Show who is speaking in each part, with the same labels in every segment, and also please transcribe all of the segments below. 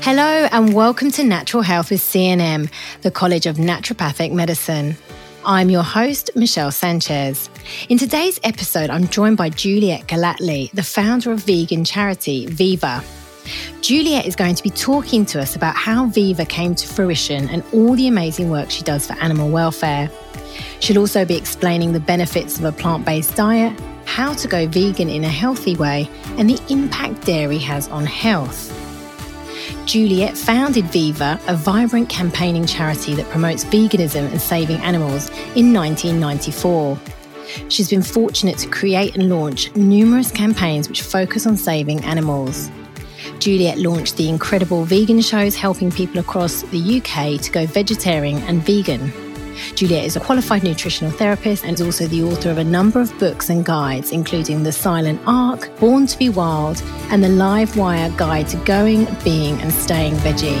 Speaker 1: Hello, and welcome to Natural Health with CNM, the College of Naturopathic Medicine. I'm your host, Michelle Sanchez. In today's episode, I'm joined by Juliet Gellatley, the founder of vegan charity Viva. Juliet is going to be talking to us about how Viva came to fruition and all the amazing work she does for animal welfare. She'll also be explaining the benefits of a plant based diet, how to go vegan in a healthy way, and the impact dairy has on health. Juliet founded Viva, a vibrant campaigning charity that promotes veganism and saving animals, in 1994. She's been fortunate to create and launch numerous campaigns which focus on saving animals. Juliet launched the incredible vegan shows helping people across the UK to go vegetarian and vegan. Juliet is a qualified nutritional therapist and is also the author of a number of books and guides, including The Silent Ark, Born to be Wild, and The Live Wire Guide to Going, Being, and Staying Veggie.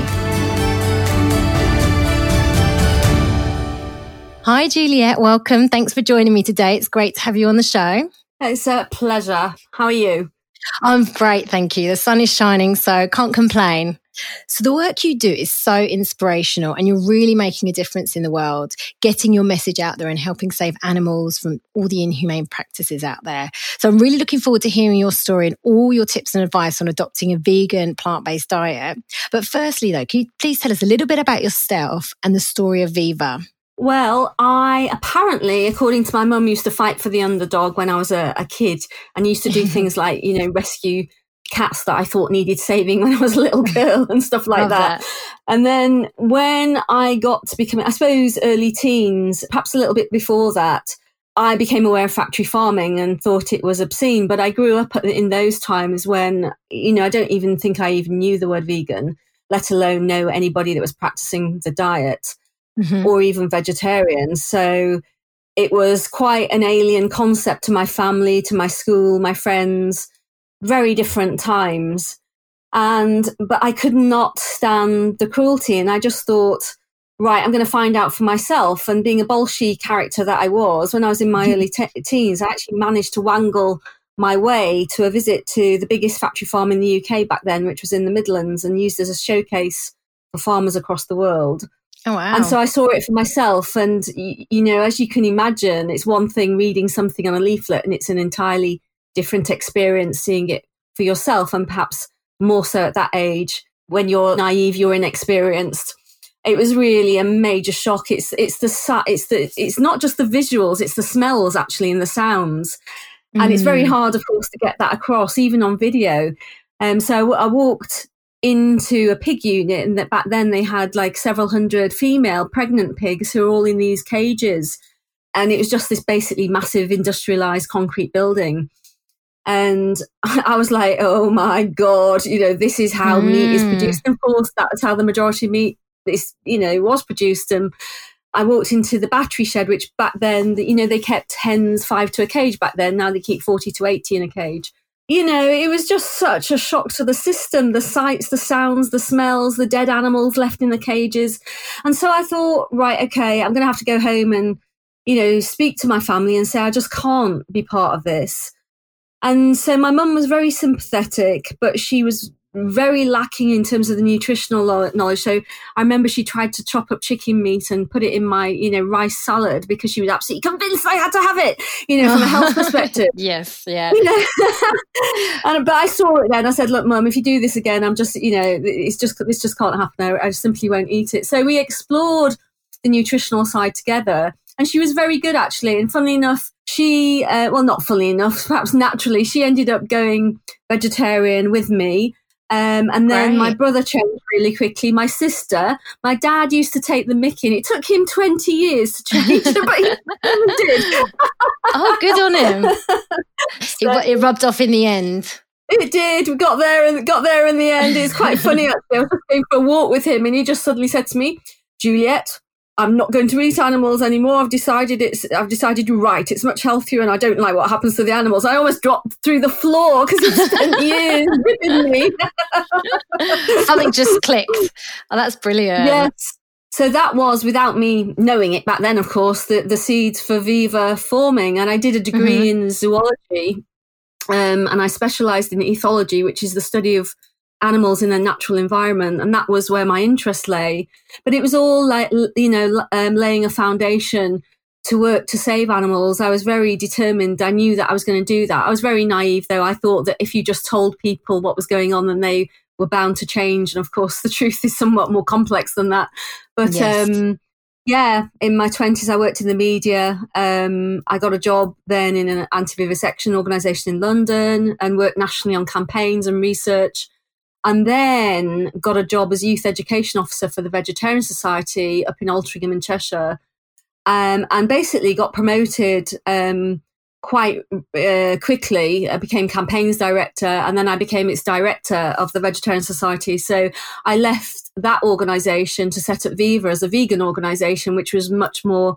Speaker 1: Hi, Juliet. Welcome. Thanks for joining me today. It's great to have you on the show.
Speaker 2: It's a pleasure. How are you?
Speaker 1: I'm great, thank you. The sun is shining, so can't complain. So, the work you do is so inspirational, and you're really making a difference in the world, getting your message out there and helping save animals from all the inhumane practices out there. So, I'm really looking forward to hearing your story and all your tips and advice on adopting a vegan, plant based diet. But, firstly, though, can you please tell us a little bit about yourself and the story of Viva?
Speaker 2: Well, I apparently, according to my mum, used to fight for the underdog when I was a, a kid and used to do things like, you know, rescue cats that I thought needed saving when I was a little girl and stuff like that. that. And then when I got to become, I suppose, early teens, perhaps a little bit before that, I became aware of factory farming and thought it was obscene. But I grew up in those times when, you know, I don't even think I even knew the word vegan, let alone know anybody that was practicing the diet mm-hmm. or even vegetarian. So it was quite an alien concept to my family, to my school, my friends, very different times. And, but I could not stand the cruelty. And I just thought, right, I'm going to find out for myself. And being a Bolshi character that I was when I was in my mm-hmm. early te- teens, I actually managed to wangle my way to a visit to the biggest factory farm in the UK back then, which was in the Midlands and used as a showcase for farmers across the world.
Speaker 1: Oh, wow.
Speaker 2: And so I saw it for myself. And, you know, as you can imagine, it's one thing reading something on a leaflet and it's an entirely different experience seeing it for yourself. And perhaps more so at that age when you're naive, you're inexperienced. It was really a major shock. It's, it's the, it's the, it's not just the visuals, it's the smells actually and the sounds. And mm. it's very mm. hard, of course, to get that across, even on video. Um, so I walked into a pig unit and that back then they had like several hundred female pregnant pigs who were all in these cages and it was just this basically massive industrialized concrete building and I was like, oh my God, you know, this is how mm. meat is produced. And of course, that's how the majority of meat is, you know, was produced. And I walked into the battery shed, which back then, you know, they kept hens five to a cage back then. Now they keep 40 to 80 in a cage you know, it was just such a shock to the system the sights, the sounds, the smells, the dead animals left in the cages. And so I thought, right, okay, I'm going to have to go home and, you know, speak to my family and say, I just can't be part of this. And so my mum was very sympathetic, but she was very lacking in terms of the nutritional knowledge. So I remember she tried to chop up chicken meat and put it in my, you know, rice salad because she was absolutely convinced I had to have it, you know, from a health perspective.
Speaker 1: yes, yeah. You know?
Speaker 2: and, but I saw it then. I said, look, mum, if you do this again, I'm just, you know, it's just, this just can't happen. I, I simply won't eat it. So we explored the nutritional side together. And she was very good, actually. And funnily enough, she, uh, well, not fully enough, perhaps naturally, she ended up going vegetarian with me. Um, and then right. my brother changed really quickly. My sister, my dad used to take the mickey, and it took him 20 years to change, but he did.
Speaker 1: oh, good on him. so, it, it rubbed off in the end.
Speaker 2: It did. We got there and got there in the end. It's quite funny actually. I was going for a walk with him, and he just suddenly said to me, "Juliet, I'm not going to eat animals anymore. I've decided it's, I've decided you're right. It's much healthier and I don't like what happens to the animals. I almost dropped through the floor because he spent years with me.
Speaker 1: Something just clicked. Oh, that's brilliant.
Speaker 2: Yes. So that was, without me knowing it back then, of course, the, the seeds for Viva forming. And I did a degree mm-hmm. in zoology um, and I specialized in ethology, which is the study of animals in their natural environment. And that was where my interest lay. But it was all like, you know, um, laying a foundation to work to save animals. I was very determined. I knew that I was going to do that. I was very naive, though. I thought that if you just told people what was going on, then they were bound to change. And of course, the truth is somewhat more complex than that. But yes. um, yeah, in my 20s, I worked in the media. Um, I got a job then in an anti vivisection organisation in London and worked nationally on campaigns and research. And then got a job as youth education officer for the Vegetarian Society up in Altrincham in Cheshire. Um, and basically got promoted um, quite uh, quickly. I became campaigns director and then I became its director of the Vegetarian Society. So I left that organization to set up Viva as a vegan organization, which was much more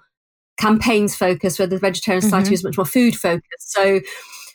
Speaker 2: campaigns focused, where the Vegetarian Society mm-hmm. was much more food focused. So,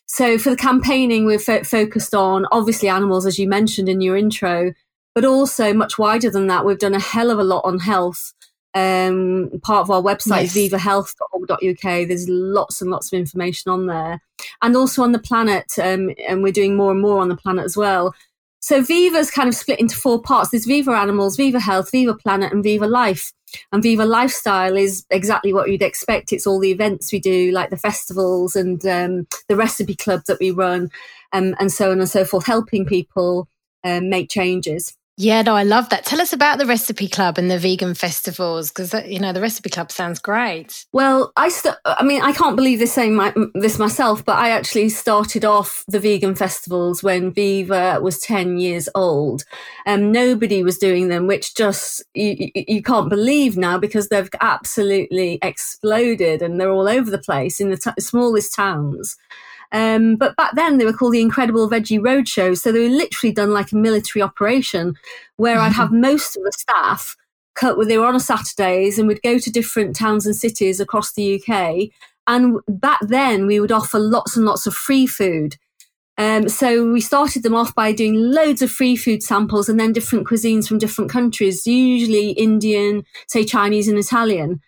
Speaker 2: so for the campaigning, we're fo- focused on obviously animals, as you mentioned in your intro, but also much wider than that. We've done a hell of a lot on health. Um, part of our website yes. vivahealth.org.uk. There's lots and lots of information on there, and also on the planet. Um, and we're doing more and more on the planet as well. So Viva's kind of split into four parts. There's Viva Animals, Viva Health, Viva Planet, and Viva Life. And Viva Lifestyle is exactly what you'd expect. It's all the events we do, like the festivals and um, the recipe club that we run, um, and so on and so forth, helping people um, make changes.
Speaker 1: Yeah, no, I love that. Tell us about the Recipe Club and the vegan festivals because you know the Recipe Club sounds great.
Speaker 2: Well, I st- I mean, I can't believe this saying my- this myself, but I actually started off the vegan festivals when Viva was ten years old. Um, nobody was doing them, which just you, you can't believe now because they've absolutely exploded and they're all over the place in the t- smallest towns. Um, but back then they were called the Incredible Veggie Roadshow. So they were literally done like a military operation where I'd have most of the staff cut they were on a Saturdays and we'd go to different towns and cities across the UK. And back then we would offer lots and lots of free food. Um, so we started them off by doing loads of free food samples and then different cuisines from different countries, usually Indian, say Chinese and Italian.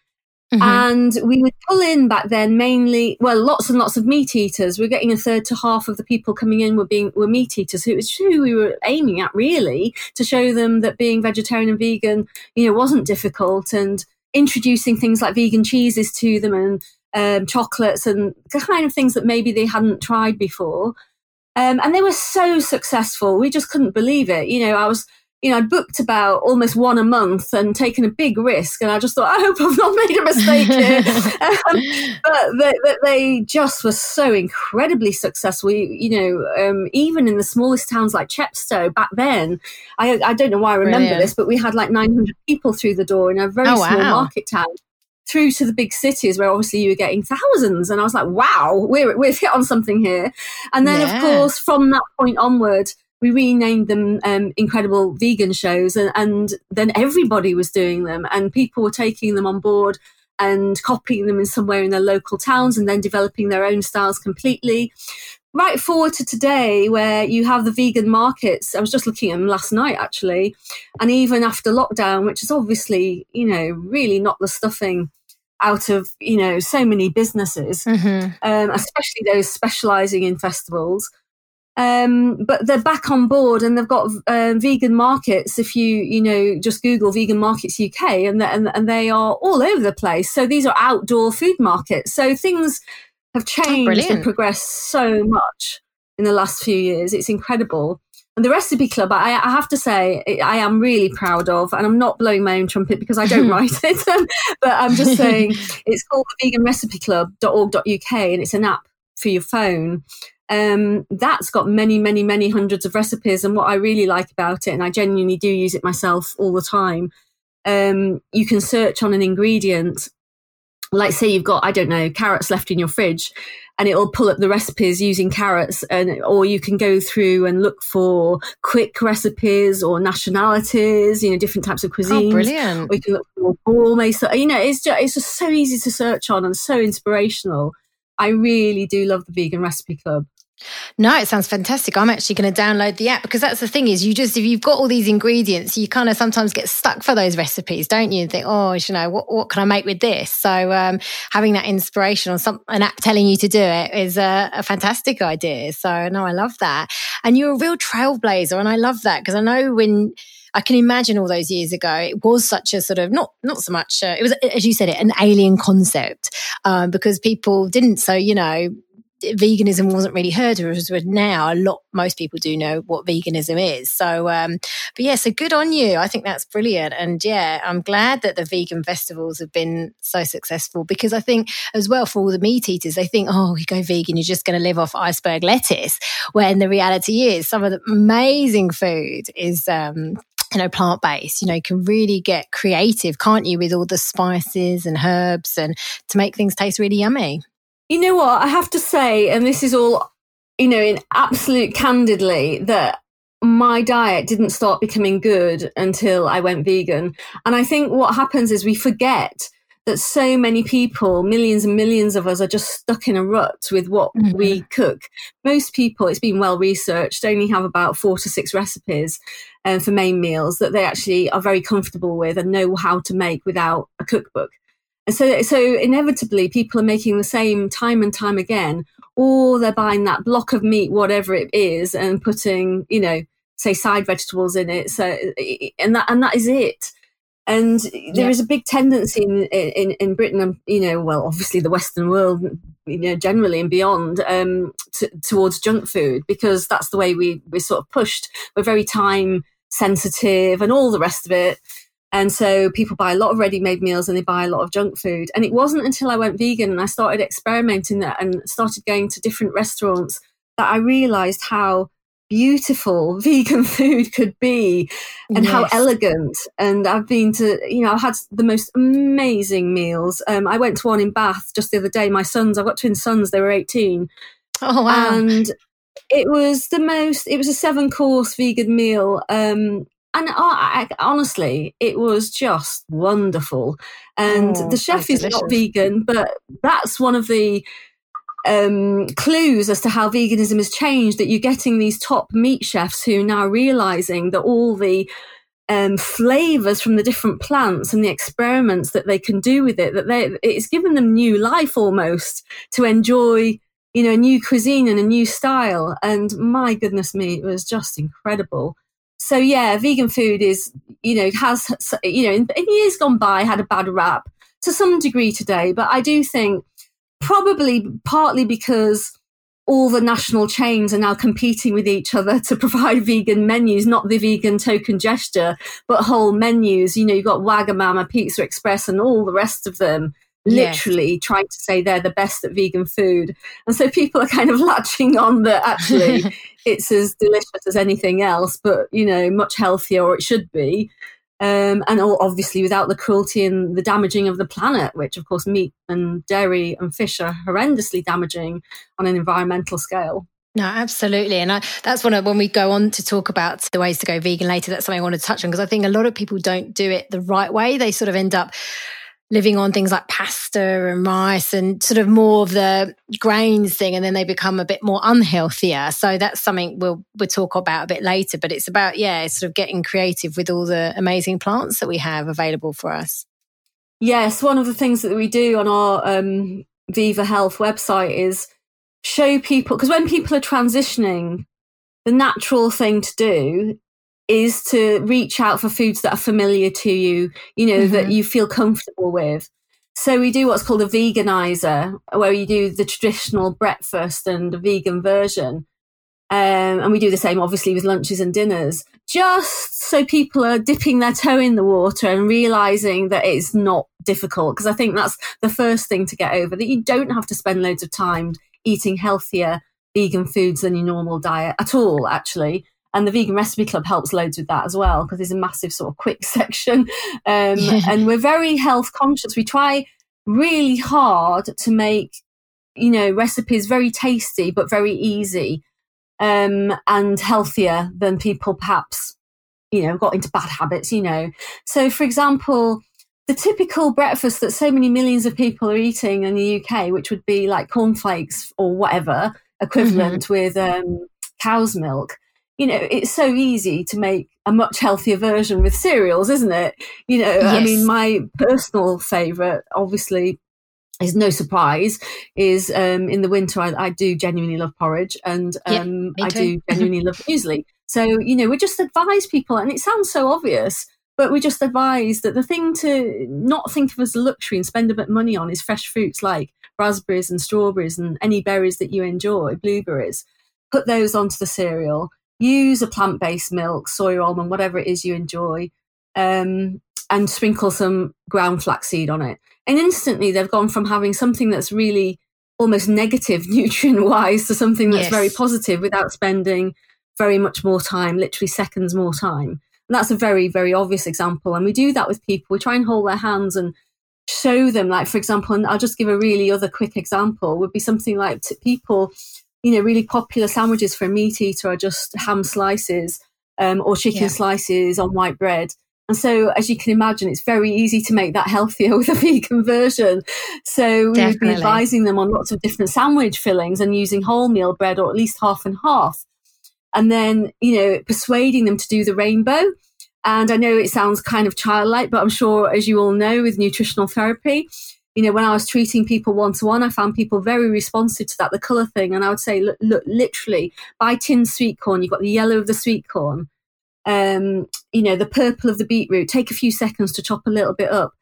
Speaker 2: Mm-hmm. And we would pull in back then mainly, well, lots and lots of meat eaters. We are getting a third to half of the people coming in were being were meat eaters. So it was who we were aiming at really to show them that being vegetarian and vegan, you know, wasn't difficult and introducing things like vegan cheeses to them and um, chocolates and the kind of things that maybe they hadn't tried before. Um, and they were so successful. We just couldn't believe it. You know, I was you know, I'd booked about almost one a month and taken a big risk. And I just thought, I hope I've not made a mistake here. um, but they, they, just were so incredibly successful. You, you know, um, even in the smallest towns like Chepstow back then, I, I don't know why I remember Brilliant. this, but we had like 900 people through the door in a very oh, small wow. market town through to the big cities where obviously you were getting thousands. And I was like, wow, we're, we've hit on something here. And then, yeah. of course, from that point onward, we renamed them um, incredible vegan shows and, and, then everybody was doing them and people were taking them on board and copying them in somewhere in their local towns and then developing their own styles completely right forward to today where you have the vegan markets i was just looking at them last night actually and even after lockdown which is obviously you know really not the stuffing out of you know so many businesses mm-hmm. um, especially those specializing in festivals um, but they're back on board and they've got um, vegan markets. If you, you know, just Google vegan markets UK and, and, and they are all over the place. So these are outdoor food markets. So things have oh, changed oh, and progressed so much in the last few years. It's incredible. And the recipe club, I, I, have to say, I am really proud of, and I'm not blowing my own trumpet because I don't write it, but I'm just saying it's called the vegan recipe club.org.uk and it's an app for your phone um, that's got many, many, many hundreds of recipes. And what I really like about it, and I genuinely do use it myself all the time, um, you can search on an ingredient. Like, say you've got, I don't know, carrots left in your fridge, and it'll pull up the recipes using carrots, and or you can go through and look for quick recipes or nationalities, you know, different types of oh, cuisines. Oh,
Speaker 1: brilliant!
Speaker 2: Or you can look for gourmet. So, you know, it's just it's just so easy to search on and so inspirational. I really do love the Vegan Recipe Club.
Speaker 1: No, it sounds fantastic. I'm actually going to download the app because that's the thing is you just if you've got all these ingredients, you kind of sometimes get stuck for those recipes, don't you? think, oh, you know, what, what can I make with this? So um, having that inspiration or some an app telling you to do it is a, a fantastic idea. So no, I love that. And you're a real trailblazer, and I love that because I know when I can imagine all those years ago, it was such a sort of not not so much. Uh, it was, as you said, it an alien concept um, because people didn't. So you know, veganism wasn't really heard of as now a lot most people do know what veganism is. So um but yeah so good on you. I think that's brilliant. And yeah i'm glad that the vegan festivals have been so successful because i think as well for all the meat eaters they think oh you go vegan you're just going to live off iceberg lettuce when the reality is some of the amazing food is um you know, plant based, you know, you can really get creative, can't you, with all the spices and herbs and to make things taste really yummy.
Speaker 2: You know what? I have to say, and this is all, you know, in absolute candidly, that my diet didn't start becoming good until I went vegan. And I think what happens is we forget that so many people, millions and millions of us, are just stuck in a rut with what mm-hmm. we cook. Most people, it's been well researched, only have about four to six recipes um, for main meals that they actually are very comfortable with and know how to make without a cookbook. And so, so inevitably, people are making the same time and time again, or they're buying that block of meat, whatever it is, and putting, you know, say side vegetables in it. So, and that and that is it. And there yeah. is a big tendency in, in, in Britain, and you know, well, obviously the Western world, you know, generally and beyond, um, t- towards junk food because that's the way we we're sort of pushed. We're very time sensitive and all the rest of it. And so people buy a lot of ready made meals and they buy a lot of junk food. And it wasn't until I went vegan and I started experimenting that and started going to different restaurants that I realized how beautiful vegan food could be and yes. how elegant. And I've been to, you know, I've had the most amazing meals. Um, I went to one in Bath just the other day. My sons, I've got twin sons, they were 18.
Speaker 1: Oh, wow.
Speaker 2: And it was the most, it was a seven course vegan meal. Um, and I, honestly, it was just wonderful. And oh, the chef is delicious. not vegan, but that's one of the um, clues as to how veganism has changed. That you're getting these top meat chefs who are now realizing that all the um, flavors from the different plants and the experiments that they can do with it, that they, it's given them new life almost to enjoy you know, a new cuisine and a new style. And my goodness me, it was just incredible so yeah, vegan food is, you know, has, you know, in, in years gone by had a bad rap to some degree today, but I do think probably partly because all the national chains are now competing with each other to provide vegan menus, not the vegan token gesture, but whole menus. You know, you've got Wagamama, Pizza Express, and all the rest of them literally yes. trying to say they're the best at vegan food. And so people are kind of latching on that actually it's as delicious as anything else, but you know, much healthier or it should be. Um, and obviously without the cruelty and the damaging of the planet, which of course meat and dairy and fish are horrendously damaging on an environmental scale.
Speaker 1: No, absolutely. And I, that's one of when we go on to talk about the ways to go vegan later, that's something I want to touch on because I think a lot of people don't do it the right way. They sort of end up living on things like pasta and rice and sort of more of the grains thing and then they become a bit more unhealthier. So that's something we'll we'll talk about a bit later but it's about yeah sort of getting creative with all the amazing plants that we have available for us.
Speaker 2: Yes one of the things that we do on our um, viva health website is show people because when people are transitioning the natural thing to do is to reach out for foods that are familiar to you, you know, mm-hmm. that you feel comfortable with. So we do what's called a veganizer, where you do the traditional breakfast and a vegan version. Um, and we do the same, obviously, with lunches and dinners, just so people are dipping their toe in the water and realizing that it's not difficult. Because I think that's the first thing to get over that you don't have to spend loads of time eating healthier vegan foods than your normal diet at all, actually and the vegan recipe club helps loads with that as well because there's a massive sort of quick section um, yeah. and we're very health conscious we try really hard to make you know recipes very tasty but very easy um, and healthier than people perhaps you know got into bad habits you know so for example the typical breakfast that so many millions of people are eating in the UK, which would be like cornflakes or whatever, equivalent mm-hmm. with um, cow's milk. You know, it's so easy to make a much healthier version with cereals, isn't it? You know, yes. I mean, my personal favorite, obviously, is no surprise is um, in the winter I, I, do genuinely love porridge and um, yeah, I do genuinely love muesli. So you know we just advise people, and it sounds so obvious, but we just advise that the thing to not think of as a luxury and spend a bit of money on is fresh fruits like raspberries and strawberries and any berries that you enjoy, blueberries. Put those onto the cereal. Use a plant-based milk, soy almond, whatever it is you enjoy, um, and sprinkle some ground flaxseed on it and instantly they've gone from having something that's really almost negative nutrient wise to something that's yes. very positive without spending very much more time, literally seconds more time. And that's a very, very obvious example. And we do that with people. We try and hold their hands and show them, like, for example, and I'll just give a really other quick example would be something like people, you know, really popular sandwiches for a meat eater are just ham slices um, or chicken yeah. slices on white bread. And so, as you can imagine, it's very easy to make that healthier with a vegan version. So, we Definitely. would be advising them on lots of different sandwich fillings and using wholemeal bread or at least half and half. And then, you know, persuading them to do the rainbow. And I know it sounds kind of childlike, but I'm sure, as you all know, with nutritional therapy, you know, when I was treating people one to one, I found people very responsive to that, the color thing. And I would say, look, look literally, buy tinned sweet corn. You've got the yellow of the sweet corn um, you know, the purple of the beetroot, take a few seconds to chop a little bit up.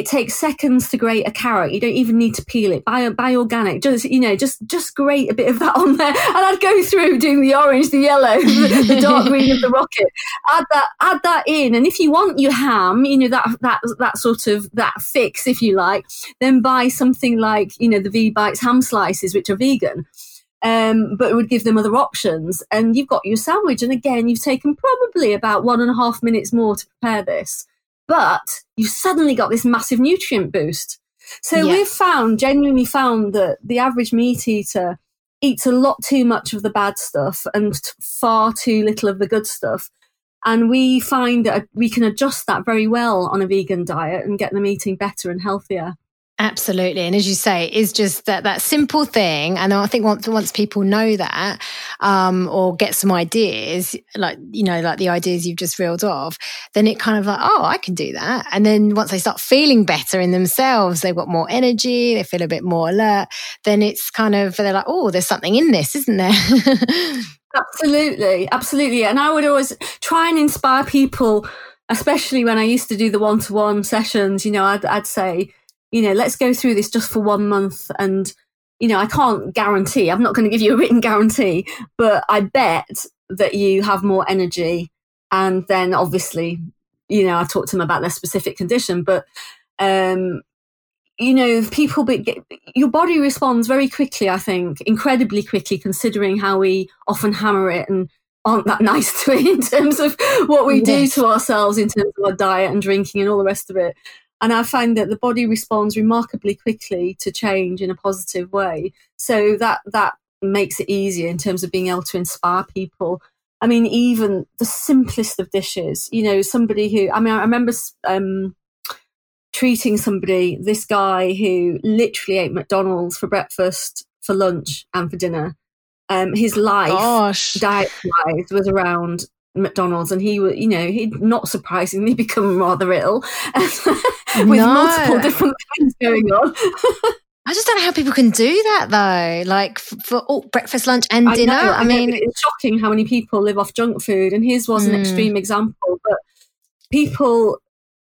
Speaker 2: It takes seconds to grate a carrot. You don't even need to peel it. Buy, buy organic. Just you know, just just grate a bit of that on there, and I'd go through doing the orange, the yellow, the, dark green of the rocket. Add that, add that in, and if you want your ham, you know that that that sort of that fix, if you like, then buy something like you know the V Bites ham slices, which are vegan um, but it would give them other options. And you've got your sandwich. And again, you've taken probably about one and a half minutes more to prepare this, but you've suddenly got this massive nutrient boost. So yes. we've found, genuinely found that the average meat eater eats a lot too much of the bad stuff and far too little of the good stuff. And we find that we can adjust that very well on a vegan diet and get them eating better and healthier.
Speaker 1: Absolutely. And as you say, is just that, that simple thing. And I think once, once people know that, um, or get some ideas, like, you know, like the ideas you've just reeled off, then it kind of like, oh, I can do that. And then once they start feeling better in themselves, they've got more energy, they feel a bit more alert, then it's kind of, they're like, oh, there's something in this, isn't there?
Speaker 2: absolutely. Absolutely. And I would always try and inspire people, especially when I used to do the one to one sessions, you know, I'd, I'd say, you know, let's go through this just for one month. And, you know, I can't guarantee, I'm not going to give you a written guarantee, but I bet that you have more energy. And then obviously, you know, I talked to them about their specific condition, but, um, you know, people, get, your body responds very quickly, I think, incredibly quickly, considering how we often hammer it and aren't that nice to it in terms of what we yes. do to ourselves in terms of our diet and drinking and all the rest of it. And I find that the body responds remarkably quickly to change in a positive way. So that that makes it easier in terms of being able to inspire people. I mean, even the simplest of dishes. You know, somebody who I mean, I remember um, treating somebody, this guy who literally ate McDonald's for breakfast, for lunch, and for dinner. Um, his life, diet wise, was around McDonald's, and he was, you know, he'd not surprisingly become rather ill with no. multiple different things going on.
Speaker 1: I just don't know how people can do that though. Like for, for oh, breakfast, lunch, and I dinner. Know, I, I mean,
Speaker 2: it's shocking how many people live off junk food, and his was an mm. extreme example. But people,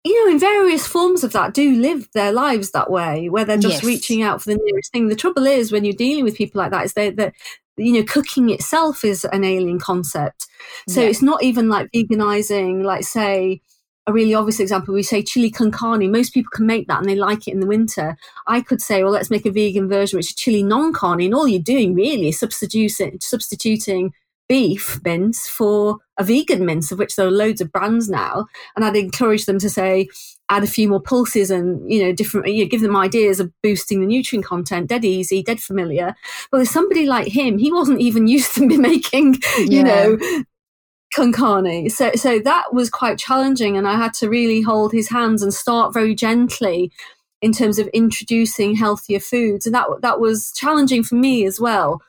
Speaker 2: you know, in various forms of that, do live their lives that way, where they're just yes. reaching out for the nearest thing. The trouble is, when you're dealing with people like that, is they that you know, cooking itself is an alien concept. So yeah. it's not even like veganizing, like say, a really obvious example, we say chili con carne. Most people can make that and they like it in the winter. I could say, well, let's make a vegan version, which is chili non carne. And all you're doing really is substituting, substituting beef mince for a vegan mince, of which there are loads of brands now. And I'd encourage them to say, add a few more pulses and, you know, different, you know, give them ideas of boosting the nutrient content, dead easy, dead familiar. But with somebody like him, he wasn't even used to be making, you yeah. know, con carne. So, so that was quite challenging. And I had to really hold his hands and start very gently in terms of introducing healthier foods. And that, that was challenging for me as well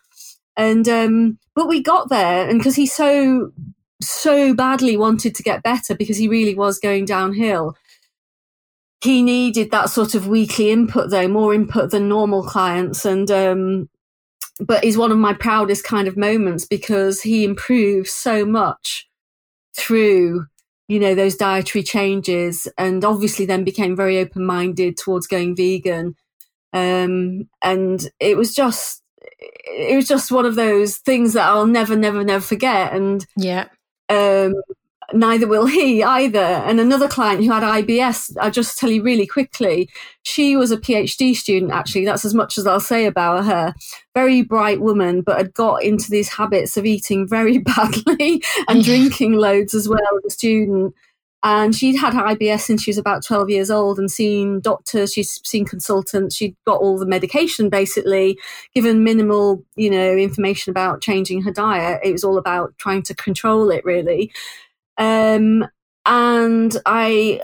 Speaker 2: And um, but we got there, and because he so so badly wanted to get better because he really was going downhill. He needed that sort of weekly input, though, more input than normal clients. And um, but is one of my proudest kind of moments because he improved so much through you know those dietary changes and obviously then became very open minded towards going vegan um, and it was just it was just one of those things that I'll never never never forget and
Speaker 1: yeah
Speaker 2: um, neither will he either. And another client who had IBS, I'll just tell you really quickly, she was a PhD student, actually. That's as much as I'll say about her. Very bright woman, but had got into these habits of eating very badly and drinking loads as well as a student. And she'd had IBS since she was about 12 years old and seen doctors, she'd seen consultants, she'd got all the medication basically, given minimal, you know, information about changing her diet. It was all about trying to control it really. Um, and I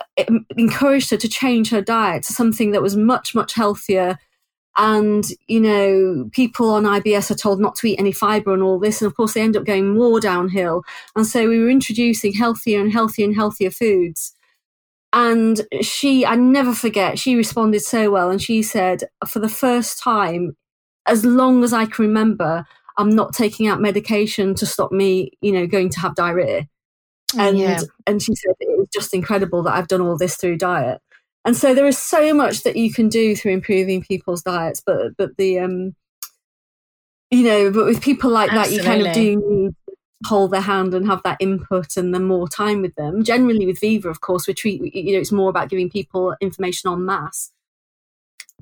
Speaker 2: encouraged her to change her diet to something that was much, much healthier. And, you know, people on IBS are told not to eat any fiber and all this. And of course, they end up going more downhill. And so we were introducing healthier and healthier and healthier foods. And she, I never forget, she responded so well. And she said, for the first time, as long as I can remember, I'm not taking out medication to stop me, you know, going to have diarrhea. And yeah. and she said it was just incredible that I've done all this through diet. And so there is so much that you can do through improving people's diets, but but the um you know, but with people like Absolutely. that, you kind of do need hold their hand and have that input and then more time with them. Generally, with Viva, of course, we treat you know it's more about giving people information on mass.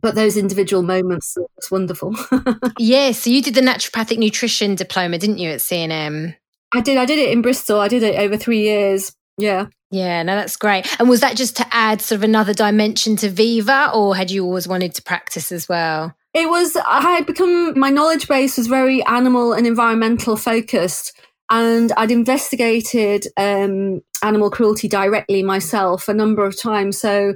Speaker 2: But those individual moments, it's wonderful.
Speaker 1: yeah. So you did the naturopathic nutrition diploma, didn't you, at CNM?
Speaker 2: I did. I did it in Bristol. I did it over three years. Yeah.
Speaker 1: Yeah, no, that's great. And was that just to add sort of another dimension to Viva, or had you always wanted to practice as well?
Speaker 2: It was, I had become, my knowledge base was very animal and environmental focused. And I'd investigated um, animal cruelty directly myself a number of times. So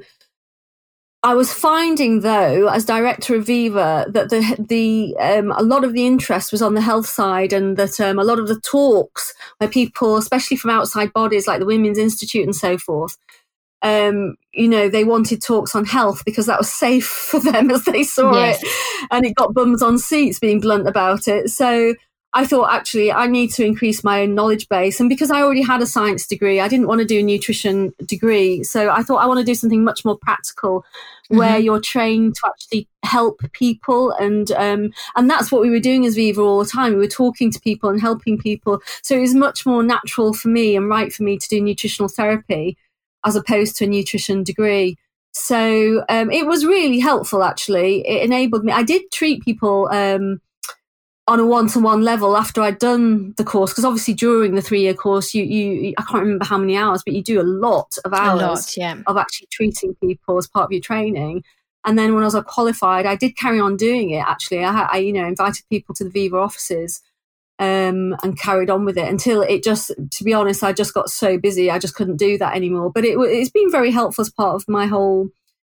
Speaker 2: I was finding, though, as director of Viva, that the the um, a lot of the interest was on the health side, and that um, a lot of the talks where people, especially from outside bodies like the Women's Institute and so forth, um, you know, they wanted talks on health because that was safe for them as they saw yes. it, and it got bums on seats, being blunt about it. So I thought actually I need to increase my own knowledge base. And because I already had a science degree, I didn't want to do a nutrition degree. So I thought I want to do something much more practical mm-hmm. where you're trained to actually help people. And, um, and that's what we were doing as Viva all the time. We were talking to people and helping people. So it was much more natural for me and right for me to do nutritional therapy as opposed to a nutrition degree. So um, it was really helpful, actually. It enabled me. I did treat people. Um, on a one-to-one level after I'd done the course because obviously during the three-year course you you I can't remember how many hours but you do a lot of hours lot,
Speaker 1: yeah.
Speaker 2: of actually treating people as part of your training. And then when I was qualified I did carry on doing it actually. I, I you know invited people to the Viva offices um, and carried on with it until it just to be honest I just got so busy I just couldn't do that anymore. But it, it's been very helpful as part of my whole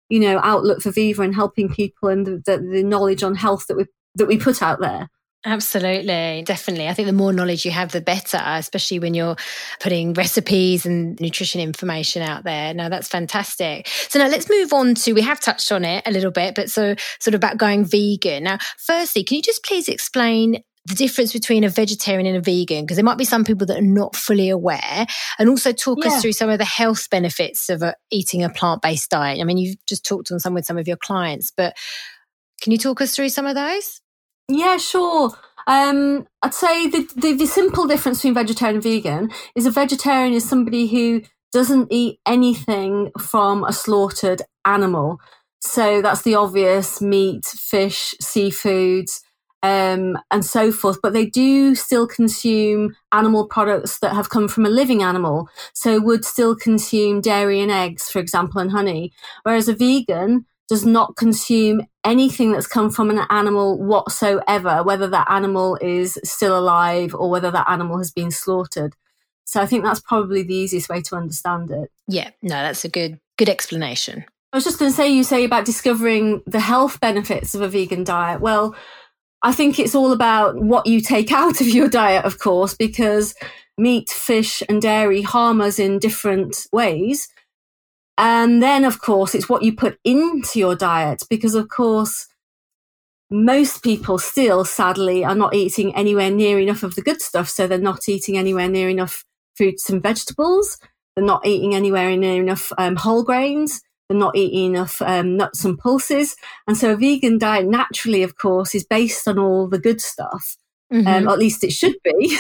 Speaker 2: you know outlook for Viva and helping people and the, the, the knowledge on health that we that we put out there
Speaker 1: Absolutely, definitely. I think the more knowledge you have, the better, especially when you're putting recipes and nutrition information out there. Now, that's fantastic. So, now let's move on to we have touched on it a little bit, but so sort of about going vegan. Now, firstly, can you just please explain the difference between a vegetarian and a vegan because there might be some people that are not fully aware and also talk yeah. us through some of the health benefits of uh, eating a plant-based diet i mean you've just talked on some with some of your clients but can you talk us through some of those
Speaker 2: yeah, sure. Um, I'd say the, the, the simple difference between vegetarian and vegan is a vegetarian is somebody who doesn't eat anything from a slaughtered animal. So that's the obvious meat, fish, seafoods, um, and so forth. But they do still consume animal products that have come from a living animal. So would still consume dairy and eggs, for example, and honey. Whereas a vegan does not consume anything that's come from an animal whatsoever, whether that animal is still alive or whether that animal has been slaughtered. So I think that's probably the easiest way to understand it.
Speaker 1: Yeah, no, that's a good good explanation.
Speaker 2: I was just going to say, you say about discovering the health benefits of a vegan diet. Well, I think it's all about what you take out of your diet, of course, because meat, fish, and dairy harm us in different ways. And then, of course, it's what you put into your diet, because, of course, most people still, sadly, are not eating anywhere near enough of the good stuff. So they're not eating anywhere near enough fruits and vegetables. They're not eating anywhere near enough um, whole grains. They're not eating enough um, nuts and pulses. And so a vegan diet naturally, of course, is based on all the good stuff. Um, mm-hmm. Um, at least it should be.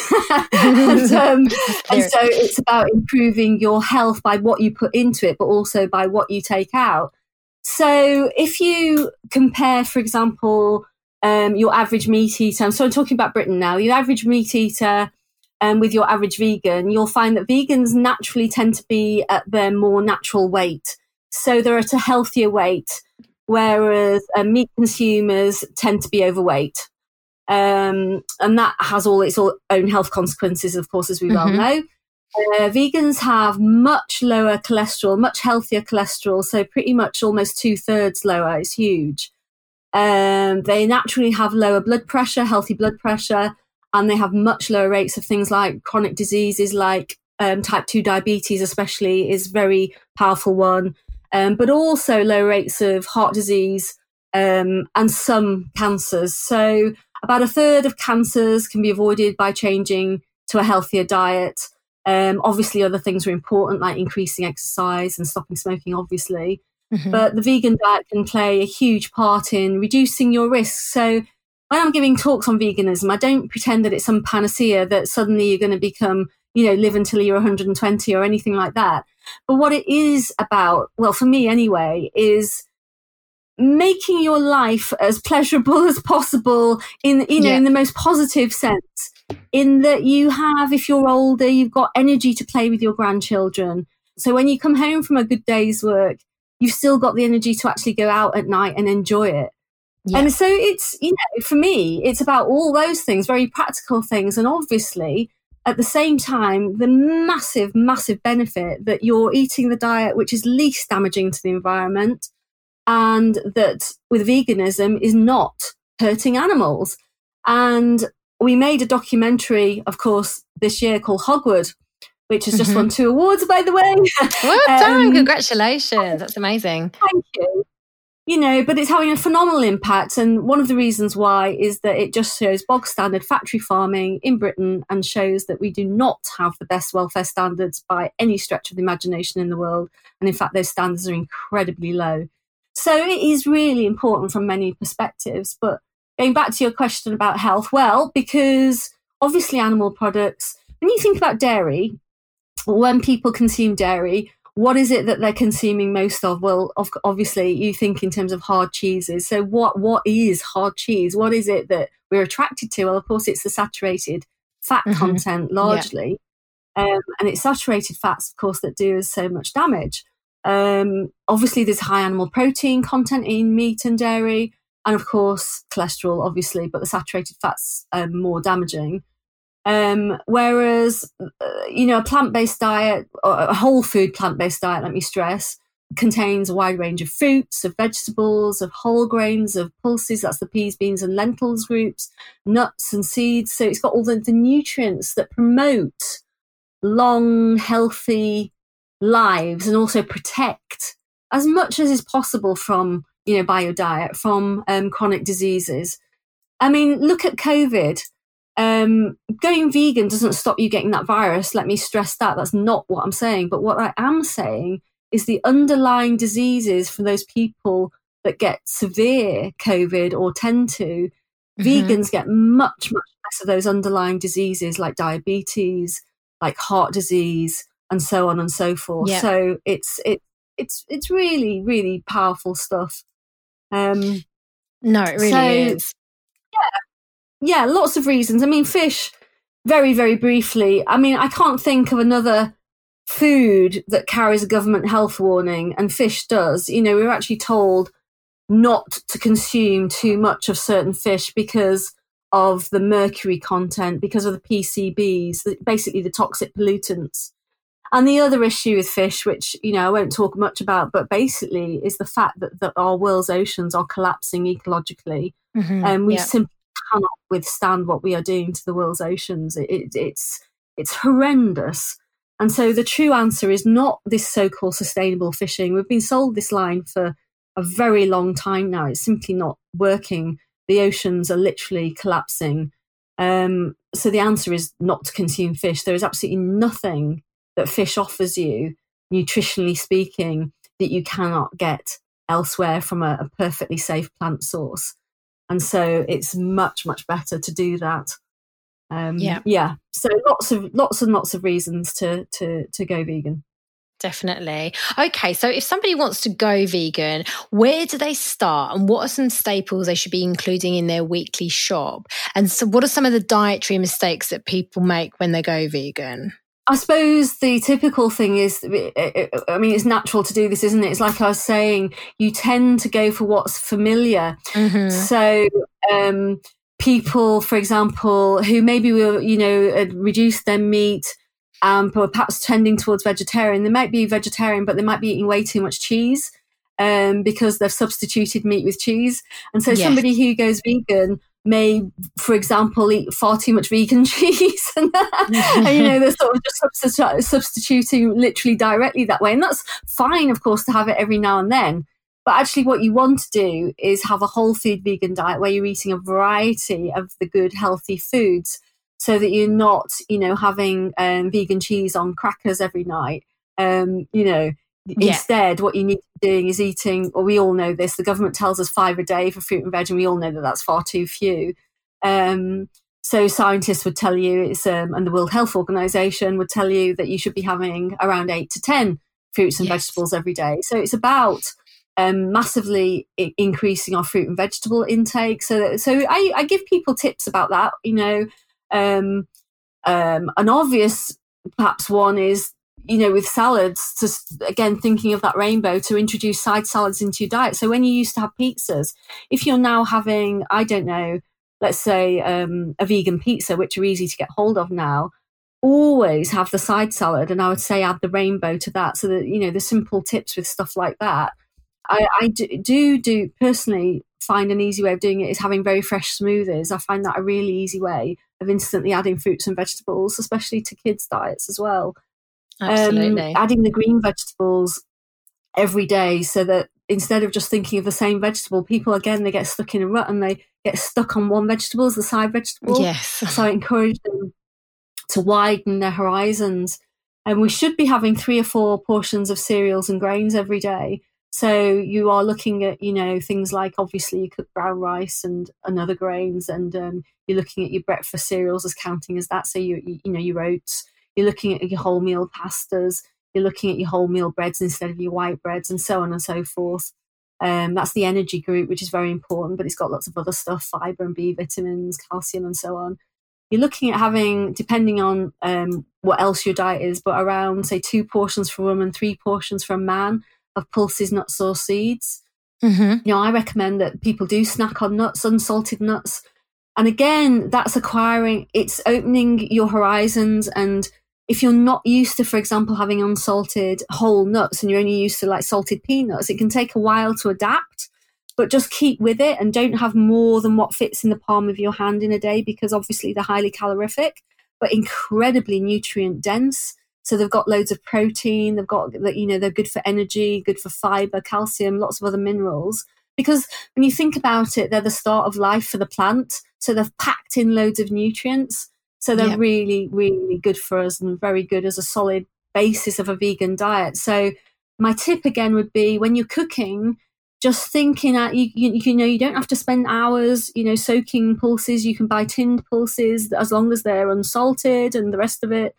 Speaker 2: and, um, and so it's about improving your health by what you put into it, but also by what you take out. So if you compare, for example, um, your average meat eater, so I'm talking about Britain now, your average meat eater um, with your average vegan, you'll find that vegans naturally tend to be at their more natural weight. So they're at a healthier weight, whereas uh, meat consumers tend to be overweight. Um, and that has all its own health consequences, of course, as we mm-hmm. well know. Uh, vegans have much lower cholesterol, much healthier cholesterol, so pretty much almost two thirds lower. It's huge. Um, they naturally have lower blood pressure, healthy blood pressure, and they have much lower rates of things like chronic diseases like um, type 2 diabetes, especially, is very powerful one, um, but also low rates of heart disease um, and some cancers. So, about a third of cancers can be avoided by changing to a healthier diet. Um, obviously, other things are important, like increasing exercise and stopping smoking, obviously. Mm-hmm. But the vegan diet can play a huge part in reducing your risk. So, when I'm giving talks on veganism, I don't pretend that it's some panacea that suddenly you're going to become, you know, live until you're 120 or anything like that. But what it is about, well, for me anyway, is making your life as pleasurable as possible in, you know, yeah. in the most positive sense. In that you have, if you're older, you've got energy to play with your grandchildren. So when you come home from a good day's work, you've still got the energy to actually go out at night and enjoy it. Yeah. And so it's, you know, for me, it's about all those things, very practical things. And obviously, at the same time, the massive, massive benefit that you're eating the diet which is least damaging to the environment and that with veganism is not hurting animals. And we made a documentary, of course, this year called Hogwood, which has just mm-hmm. won two awards, by the way.
Speaker 1: Well done. Um, Congratulations. That's amazing.
Speaker 2: Thank you you know, but it's having a phenomenal impact. And one of the reasons why is that it just shows bog standard factory farming in Britain and shows that we do not have the best welfare standards by any stretch of the imagination in the world. And in fact, those standards are incredibly low. So it is really important from many perspectives. But going back to your question about health, well, because obviously animal products, when you think about dairy, when people consume dairy, what is it that they're consuming most of? Well, obviously, you think in terms of hard cheeses. So, what what is hard cheese? What is it that we're attracted to? Well, of course, it's the saturated fat mm-hmm. content largely, yeah. um, and it's saturated fats, of course, that do us so much damage. Um, obviously, there's high animal protein content in meat and dairy, and of course, cholesterol, obviously, but the saturated fats are more damaging. Um, whereas, uh, you know, a plant based diet, a whole food plant based diet, let me stress, contains a wide range of fruits, of vegetables, of whole grains, of pulses, that's the peas, beans, and lentils groups, nuts and seeds. So it's got all the, the nutrients that promote long, healthy lives and also protect as much as is possible from, you know, by your diet, from um, chronic diseases. I mean, look at COVID um, going vegan doesn't stop you getting that virus. Let me stress that. That's not what I'm saying. But what I am saying is the underlying diseases for those people that get severe COVID or tend to, mm-hmm. vegans get much, much less of those underlying diseases like diabetes, like heart disease, and so on and so forth. Yeah. So it's it it's it's really really powerful stuff. Um,
Speaker 1: no, it really so, is.
Speaker 2: Yeah, yeah, lots of reasons. I mean, fish, very, very briefly. I mean, I can't think of another food that carries a government health warning, and fish does. You know, we are actually told not to consume too much of certain fish because of the mercury content, because of the PCBs, basically the toxic pollutants. And the other issue with fish, which you know I won't talk much about, but basically is the fact that, that our world's oceans are collapsing ecologically, mm-hmm, and we yeah. simply cannot withstand what we are doing to the world's oceans. It, it, it's it's horrendous. And so the true answer is not this so-called sustainable fishing. We've been sold this line for a very long time now. It's simply not working. The oceans are literally collapsing. Um, so the answer is not to consume fish. There is absolutely nothing that fish offers you, nutritionally speaking, that you cannot get elsewhere from a, a perfectly safe plant source. And so it's much, much better to do that. Um, yeah. Yeah. So lots of lots and lots of reasons to to to go vegan.
Speaker 1: Definitely. Okay, so if somebody wants to go vegan, where do they start and what are some staples they should be including in their weekly shop? And so what are some of the dietary mistakes that people make when they go vegan?
Speaker 2: I suppose the typical thing is, I mean, it's natural to do this, isn't it? It's like I was saying, you tend to go for what's familiar. Mm-hmm. So, um, people, for example, who maybe will, you know, reduce their meat, um, but perhaps tending towards vegetarian, they might be vegetarian, but they might be eating way too much cheese. Um, because they've substituted meat with cheese. And so yes. somebody who goes vegan may, for example, eat far too much vegan cheese, and, and, you know they're sort of just substituting literally directly that way, and that's fine, of course, to have it every now and then. But actually, what you want to do is have a whole food vegan diet where you're eating a variety of the good, healthy foods, so that you're not, you know, having um, vegan cheese on crackers every night. Um, you know, yeah. Instead, what you need to be doing is eating, well, we all know this, the government tells us five a day for fruit and veg, and we all know that that's far too few. Um, so scientists would tell you, it's, um, and the World Health Organization would tell you that you should be having around eight to 10 fruits and yes. vegetables every day. So it's about um, massively I- increasing our fruit and vegetable intake. So, that, so I, I, give people tips about that. You know, um, um, an obvious perhaps one is you know, with salads, just again thinking of that rainbow to introduce side salads into your diet. So when you used to have pizzas, if you're now having, I don't know, let's say um, a vegan pizza, which are easy to get hold of now, always have the side salad, and I would say add the rainbow to that. So that you know the simple tips with stuff like that. I, I do, do do personally find an easy way of doing it is having very fresh smoothies. I find that a really easy way of instantly adding fruits and vegetables, especially to kids' diets as well.
Speaker 1: Absolutely.
Speaker 2: Um, adding the green vegetables every day so that instead of just thinking of the same vegetable, people again they get stuck in a rut and they get stuck on one vegetable as the side vegetable.
Speaker 1: Yes.
Speaker 2: So I encourage them to widen their horizons. And we should be having three or four portions of cereals and grains every day. So you are looking at, you know, things like obviously you cook brown rice and, and other grains, and um, you're looking at your breakfast cereals as counting as that. So you, you know, your oats, you're looking at your wholemeal pastas, you're looking at your wholemeal breads instead of your white breads, and so on and so forth. Um, that's the energy group, which is very important, but it's got lots of other stuff fiber and B vitamins, calcium, and so on. You're looking at having, depending on um, what else your diet is, but around, say, two portions for a woman, three portions for a man of pulses, nuts, or seeds. Mm-hmm. You know, I recommend that people do snack on nuts, unsalted nuts. And again, that's acquiring, it's opening your horizons and if you're not used to, for example, having unsalted whole nuts and you're only used to like salted peanuts, it can take a while to adapt. But just keep with it and don't have more than what fits in the palm of your hand in a day because obviously they're highly calorific, but incredibly nutrient dense. So they've got loads of protein, they've got, that, you know, they're good for energy, good for fiber, calcium, lots of other minerals. Because when you think about it, they're the start of life for the plant. So they've packed in loads of nutrients. So they're really, really good for us and very good as a solid basis of a vegan diet. So my tip again would be when you're cooking, just thinking at you, you, you know you don't have to spend hours you know soaking pulses. You can buy tinned pulses as long as they're unsalted and the rest of it.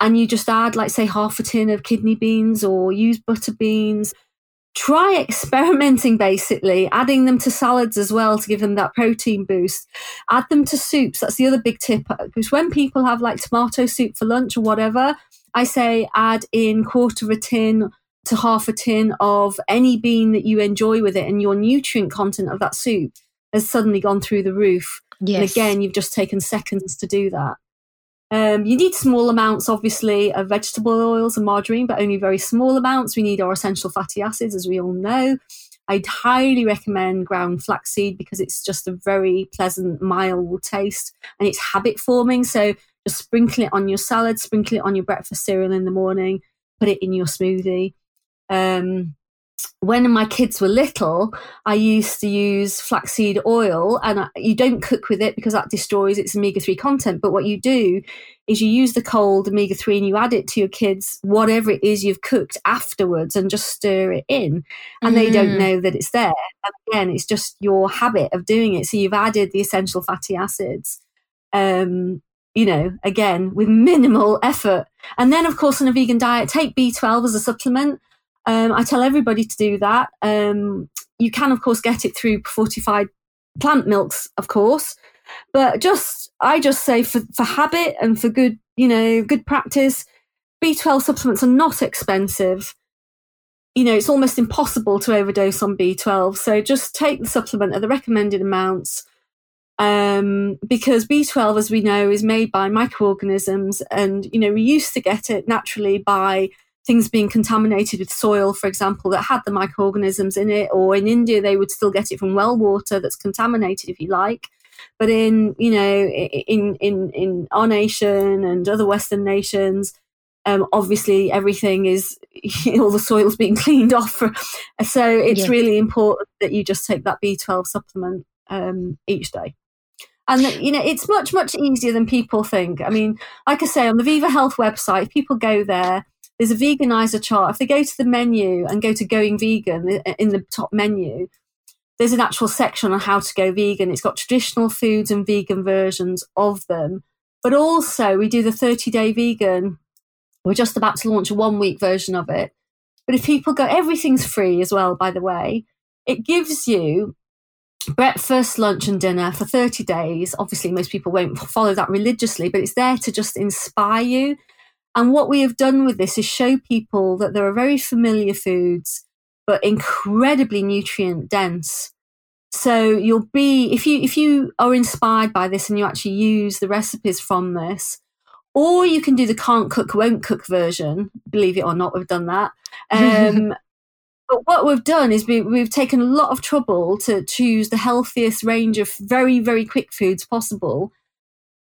Speaker 2: And you just add like say half a tin of kidney beans or use butter beans try experimenting basically, adding them to salads as well to give them that protein boost. Add them to soups. That's the other big tip. Uh, because when people have like tomato soup for lunch or whatever, I say add in quarter of a tin to half a tin of any bean that you enjoy with it, and your nutrient content of that soup has suddenly gone through the roof. Yes. And again, you've just taken seconds to do that. Um, you need small amounts, obviously, of vegetable oils and margarine, but only very small amounts. We need our essential fatty acids, as we all know. I'd highly recommend ground flaxseed because it's just a very pleasant, mild taste and it's habit forming. So just sprinkle it on your salad, sprinkle it on your breakfast cereal in the morning, put it in your smoothie. Um, when my kids were little, I used to use flaxseed oil, and you don't cook with it because that destroys its omega 3 content. But what you do is you use the cold omega 3 and you add it to your kids, whatever it is you've cooked afterwards, and just stir it in. And mm. they don't mm. know that it's there. And again, it's just your habit of doing it. So you've added the essential fatty acids. Um, you know, again, with minimal effort. And then, of course, on a vegan diet, take B12 as a supplement. Um, I tell everybody to do that. Um, you can, of course, get it through fortified plant milks, of course, but just I just say for for habit and for good, you know, good practice, B12 supplements are not expensive. You know, it's almost impossible to overdose on B12. So just take the supplement at the recommended amounts. Um, because B12, as we know, is made by microorganisms, and you know we used to get it naturally by things being contaminated with soil, for example, that had the microorganisms in it, or in India, they would still get it from well water that's contaminated, if you like. But in, you know, in, in, in our nation and other Western nations, um, obviously everything is, all the soil's being cleaned off. For, so it's yeah. really important that you just take that B12 supplement um, each day. And you know, it's much, much easier than people think. I mean, like I say, on the Viva Health website, people go there, there's a veganizer chart. If they go to the menu and go to going vegan in the top menu, there's an actual section on how to go vegan. It's got traditional foods and vegan versions of them. But also, we do the 30 day vegan. We're just about to launch a one week version of it. But if people go, everything's free as well, by the way. It gives you breakfast, lunch, and dinner for 30 days. Obviously, most people won't follow that religiously, but it's there to just inspire you and what we have done with this is show people that there are very familiar foods, but incredibly nutrient dense. So you'll be, if you, if you are inspired by this and you actually use the recipes from this, or you can do the can't cook, won't cook version. Believe it or not, we've done that. Um, but what we've done is we, we've taken a lot of trouble to choose the healthiest range of very, very quick foods possible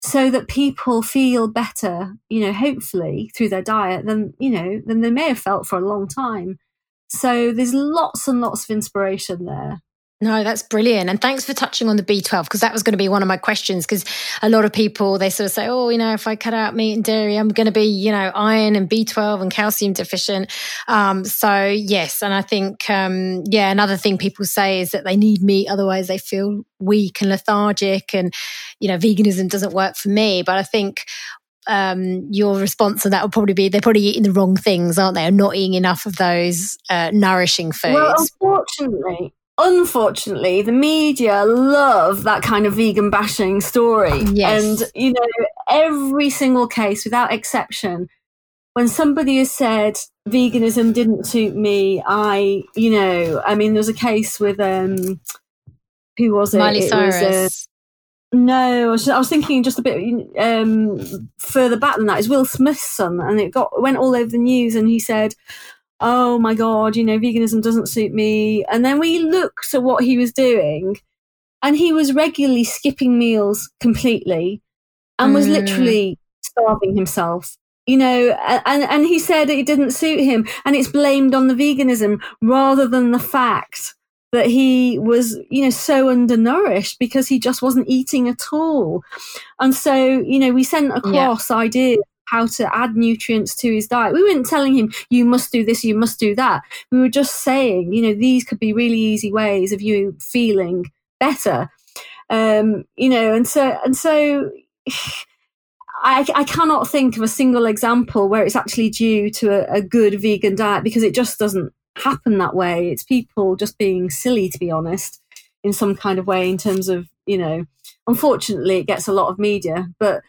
Speaker 2: so that people feel better, you know, hopefully through their diet than, you know, than they may have felt for a long time. So there's lots and lots of inspiration there.
Speaker 1: No, that's brilliant. And thanks for touching on the B12 because that was going to be one of my questions. Because a lot of people, they sort of say, oh, you know, if I cut out meat and dairy, I'm going to be, you know, iron and B12 and calcium deficient. Um, so, yes. And I think, um, yeah, another thing people say is that they need meat, otherwise they feel weak and lethargic. And, you know, veganism doesn't work for me. But I think um, your response to that would probably be they're probably eating the wrong things, aren't they? Or not eating enough of those uh, nourishing foods.
Speaker 2: Well, unfortunately, unfortunately, the media love that kind of vegan bashing story. Yes. And, you know, every single case, without exception, when somebody has said veganism didn't suit me, I, you know, I mean, there was a case with, um, who was it?
Speaker 1: Miley
Speaker 2: it
Speaker 1: Cyrus. Was,
Speaker 2: uh, no, I was, I was, thinking just a bit um, further back than that. Is Will Smith's son, and it got went all over the news, and he said, oh my God, you know, veganism doesn't suit me. And then we looked at what he was doing and he was regularly skipping meals completely and was mm. literally starving himself. You know, and, and he said it didn't suit him and it's blamed on the veganism rather than the fact that he was, you know, so undernourished because he just wasn't eating at all. And so, you know, we sent across yeah. ideas how to add nutrients to his diet. We weren't telling him, you must do this, you must do that. We were just saying, you know, these could be really easy ways of you feeling better. Um, you know, and so, and so, I, I, cannot think of a single example where it's actually due to a, a, good vegan diet because it just doesn't happen that way. It's people just being silly, to be honest, in some kind of way, in terms of, you know, unfortunately, it gets a lot of media. But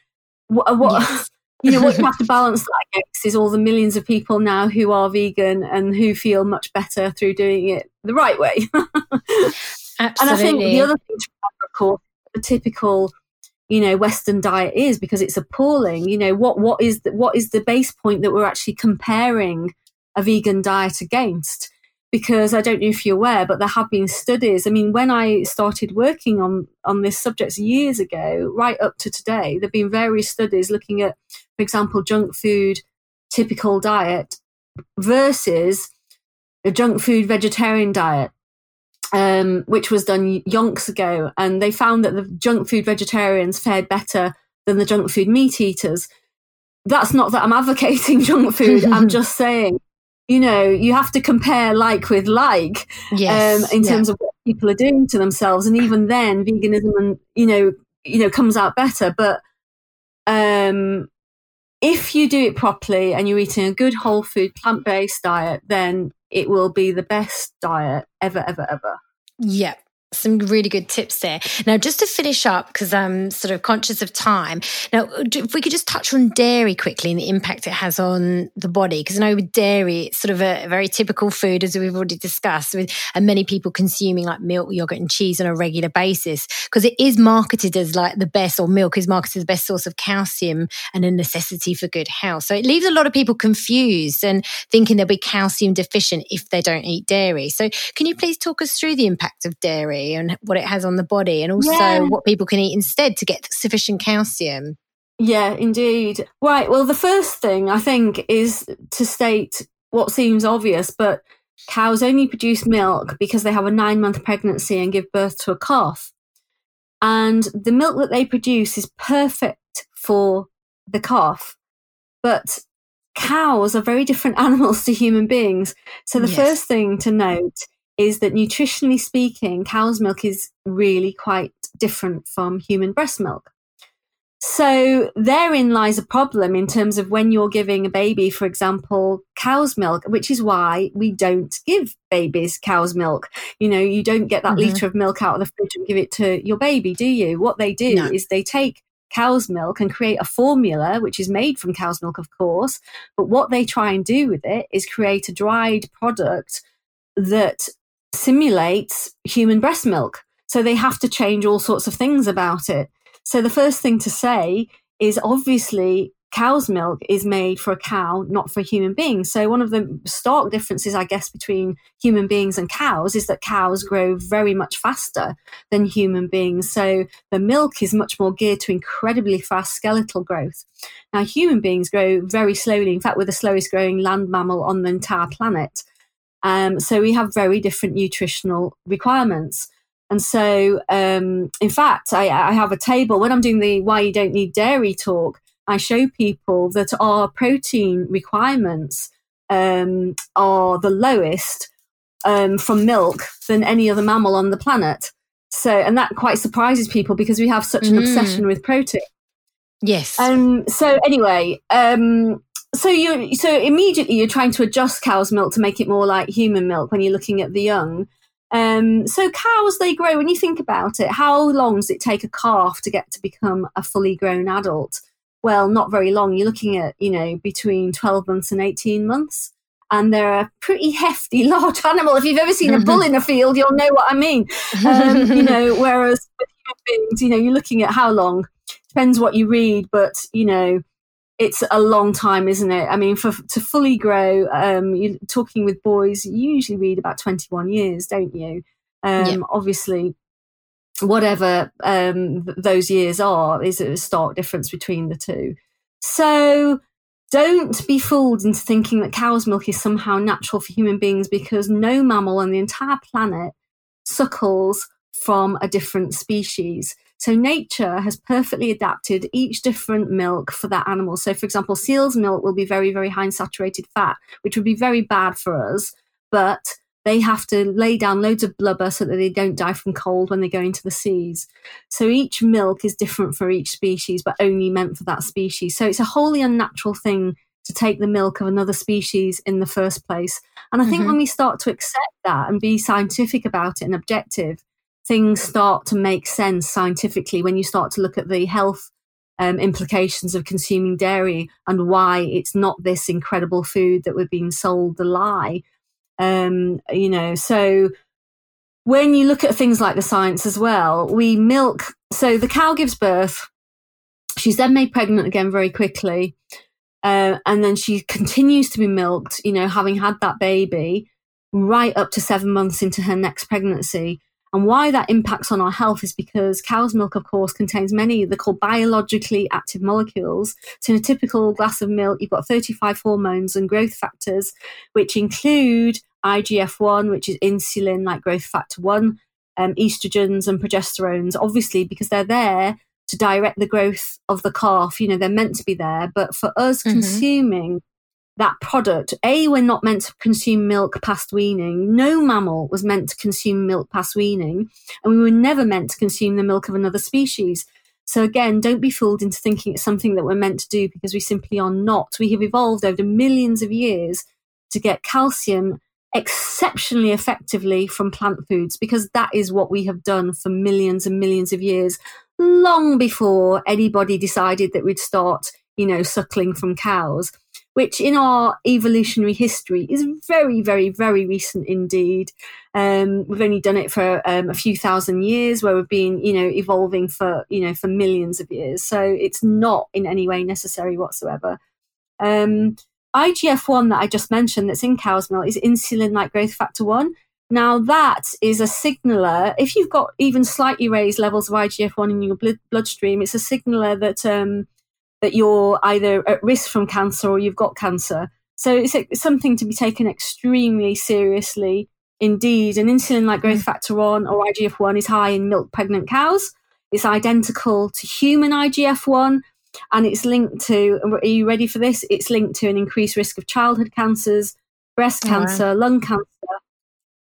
Speaker 2: what, what yes you know what you have to balance that against is all the millions of people now who are vegan and who feel much better through doing it the right way.
Speaker 1: Absolutely.
Speaker 2: And I think the other thing to remember, of course, the typical you know western diet is because it's appalling you know what what is the, what is the base point that we're actually comparing a vegan diet against because I don't know if you're aware, but there have been studies. I mean, when I started working on, on this subject years ago, right up to today, there have been various studies looking at, for example, junk food, typical diet versus a junk food vegetarian diet. Um, which was done yonks ago, and they found that the junk food vegetarians fared better than the junk food meat eaters. That's not that I'm advocating junk food. I'm just saying you know, you have to compare like with like yes, um, in terms yeah. of what people are doing to themselves. And even then, veganism and you know, you know, comes out better. But um, if you do it properly and you're eating a good whole food plant based diet, then it will be the best diet ever, ever, ever.
Speaker 1: Yeah, some really good tips there. Now, just to finish up, because I'm sort of conscious of time. Now, if we could just touch on dairy quickly and the impact it has on the body, because I know with dairy, it's sort of a, a, very typical food, as we've already discussed, with and many people consuming like milk, yogurt, and cheese on a regular basis, because it is marketed as like the best, or milk is marketed as the best source of calcium and a necessity for good health. So it leaves a lot of people confused and thinking they'll be calcium deficient if they don't eat dairy. So, can you please talk us through the impact of dairy? And what it has on the body, and also yeah. what people can eat instead to get sufficient calcium.
Speaker 2: Yeah, indeed. Right. Well, the first thing I think is to state what seems obvious, but cows only produce milk because they have a nine month pregnancy and give birth to a calf. And the milk that they produce is perfect for the calf. But cows are very different animals to human beings. So the yes. first thing to note is that nutritionally speaking, cow's milk is really quite different from human breast milk. So therein lies a problem in terms of when you're giving a baby, for example, cow's milk, which is why we don't give babies cow's milk. You know, you don't get that mm-hmm. litre of milk out of the fridge and give it to your baby, do you? What they do no. is they take cow's milk and create a formula, which is made from cow's milk, of course. But what they try and do with it is create a dried product that simulates human breast milk. So they have to change all sorts of things about it. So the first thing to say is obviously cow's milk is made for a cow, not for a human being. So one of the stark differences, I guess, between human beings and cows is that cows grow very much faster than human beings. So the milk is much more geared to incredibly fast skeletal growth. Now, human beings grow very slowly. In fact, we're the slowest growing land mammal on the entire planet. Um, so we have very different nutritional requirements. And so, um, in fact, I, I, have a table when I'm doing the why you don't need dairy talk. I show people that our protein requirements um, are the lowest um, from milk than any other mammal on the planet. So, and that quite surprises people because we have such an mm. obsession with protein.
Speaker 1: Yes.
Speaker 2: Um. So anyway, um, so you so immediately you're trying to adjust cow's milk to make it more like human milk when you're looking at the young. Um, so cows they grow. When you think about it, how long does it take a calf to get to become a fully grown adult? Well, not very long. You're looking at you know between twelve months and eighteen months, and they're a pretty hefty, large animal. If you've ever seen a bull in a field, you'll know what I mean. Um, you know, whereas with human beings, you know, you're looking at how long. Depends what you read, but you know it's a long time, isn't it? I mean, for to fully grow, um, you're talking with boys, you usually read about 21 years, don't you? Um, yeah. Obviously, whatever um, th- those years are, is a stark difference between the two. So don't be fooled into thinking that cow's milk is somehow natural for human beings because no mammal on the entire planet suckles from a different species. So nature has perfectly adapted each different milk for that animal. So, for example, seal's milk will be very, very high in saturated fat, which would be very bad for us, but they have to lay down loads of blubber so that they don't die from cold when they go into the seas. So each milk is different for each species, but only meant for that species. So it's a wholly unnatural thing to take the milk of another species in the first place. And I think mm-hmm. when we start to accept that and be scientific about it and objective, things start to make sense scientifically when you start to look at the health um, implications of consuming dairy and why it's not this incredible food that we're being sold the lie. Um, you know, so when you look at things like the science as well, we milk. So the cow gives birth. She's then made pregnant again very quickly. Uh, and then she continues to be milked, you know, having had that baby right up to seven months into her next pregnancy. And why that impacts on our health is because cow's milk, of course, contains many they're called biologically active molecules. So in a typical glass of milk, you've got 35 hormones and growth factors, which include IGF-1, which is insulin, like growth factor 1, um, estrogens and progesterones, obviously, because they're there to direct the growth of the calf. You know, they're meant to be there. But for us mm-hmm. consuming that product. A, we're not meant to consume milk past weaning. No mammal was meant to consume milk past weaning, and we were never meant to consume the milk of another species. So again, don't be fooled into thinking it's something that we're meant to do because we simply are not. We have evolved over millions of years to get calcium exceptionally effectively from plant foods because that is what we have done for millions and millions of years, long before anybody decided that we'd start, you know, suckling from cows which in our evolutionary history is very, very, very recent indeed. Um, we've only done it for um, a few thousand years, where we've been, you know, evolving for, you know, for millions of years. So it's not in any way necessary whatsoever. Um, IGF one that I just mentioned, that's in cow's milk, is insulin-like growth factor one. Now that is a signaler. If you've got even slightly raised levels of IGF one in your blood, bloodstream, it's a signaler that um, that you're either at risk from cancer or you've got cancer. So it's, something to be taken extremely seriously indeed. An insulin like growth mm. factor 1 or IGF 1 is high in milk pregnant cows. It's identical to human IGF 1 and it's linked to, are you ready for this? It's linked to an increased risk of childhood cancers, breast cancer, lung cancer,